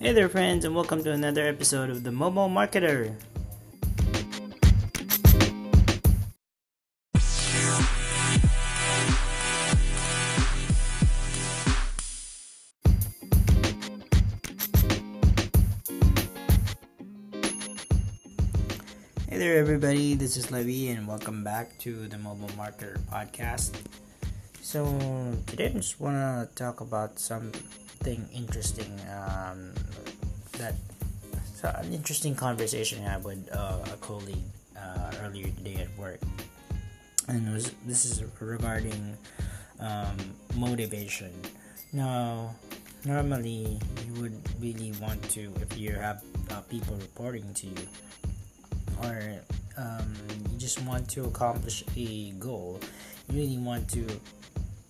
Hey there, friends, and welcome to another episode of the Mobile Marketer. Hey there, everybody. This is Levy, and welcome back to the Mobile Marketer podcast. So today, I just want to talk about something interesting. Um, that an interesting conversation I had with uh, a colleague uh, earlier today at work, and was this is regarding um, motivation. Now, normally you would really want to if you have uh, people reporting to you or um, you just want to accomplish a goal, you really want to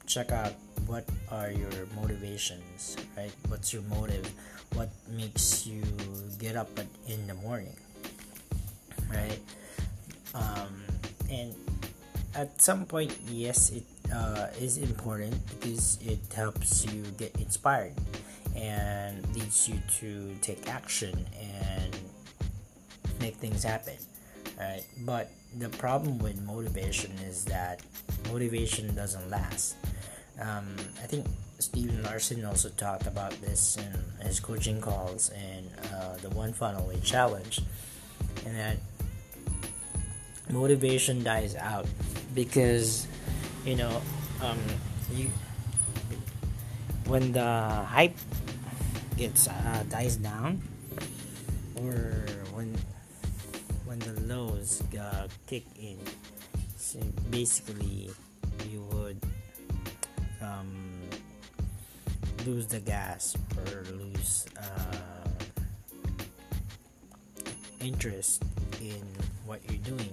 check out what are your motivations, right? What's your motive? What makes you get up in the morning, right? Um, and at some point, yes, it uh, is important because it helps you get inspired and leads you to take action and make things happen right but the problem with motivation is that motivation doesn't last um, i think Stephen Larsen also talked about this in his coaching calls and uh, the one funnel challenge and that motivation dies out because you know um, you when the hype gets uh, dies down or when when the lows uh, kick in so basically you would um, lose the gas or lose uh, interest in what you're doing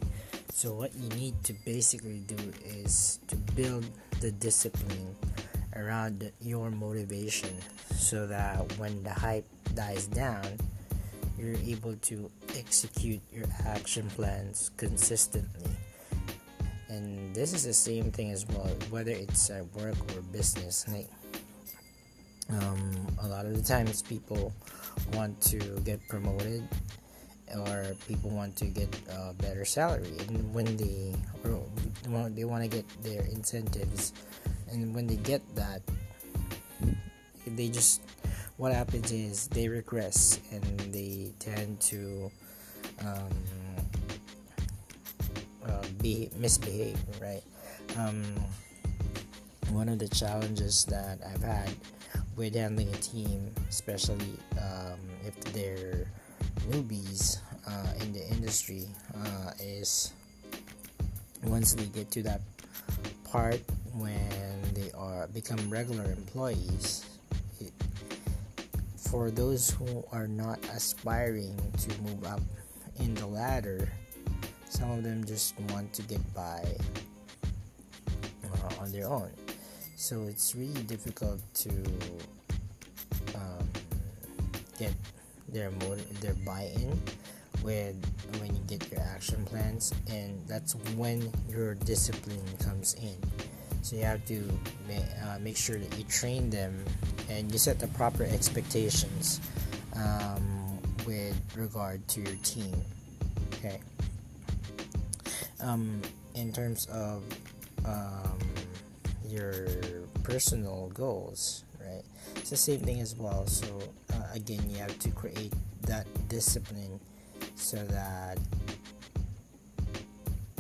so what you need to basically do is to build the discipline around your motivation so that when the hype dies down you're able to execute your action plans consistently. And this is the same thing as well, whether it's at work or business. Like, um, a lot of the times, people want to get promoted, or people want to get a better salary, and when they or they want to get their incentives, and when they get that, they just what happens is they regress and they tend to um, uh, be misbehave right? Um, one of the challenges that i've had with handling a team especially um, if they're newbies uh, in the industry uh, is once they get to that part when they are become regular employees for those who are not aspiring to move up in the ladder, some of them just want to get by uh, on their own. So it's really difficult to um, get their motive, their buy-in with when you get your action plans, and that's when your discipline comes in. So you have to uh, make sure that you train them and you set the proper expectations um, with regard to your team. Okay. Um, in terms of um, your personal goals, right? It's the same thing as well. So uh, again, you have to create that discipline so that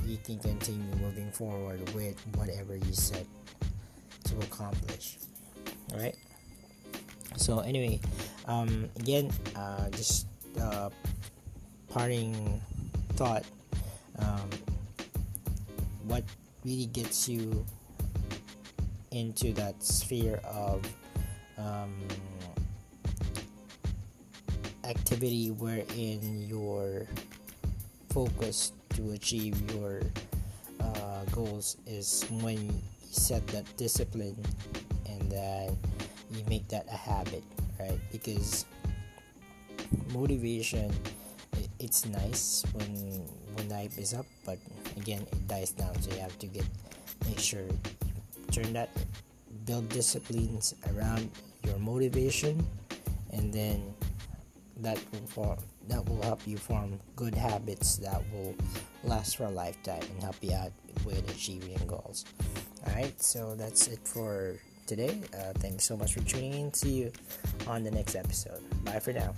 you can continue moving forward with whatever you set to accomplish. Right so anyway um, again uh, just uh, parting thought um, what really gets you into that sphere of um, activity wherein your focus to achieve your uh, goals is when you set that discipline and then you make that a habit, right? Because motivation it's nice when when hype is up but again it dies down so you have to get make sure turn that build disciplines around your motivation and then that will form, that will help you form good habits that will last for a lifetime and help you out with achieving goals. Alright, so that's it for today. Uh, thanks so much for tuning in. See you on the next episode. Bye for now.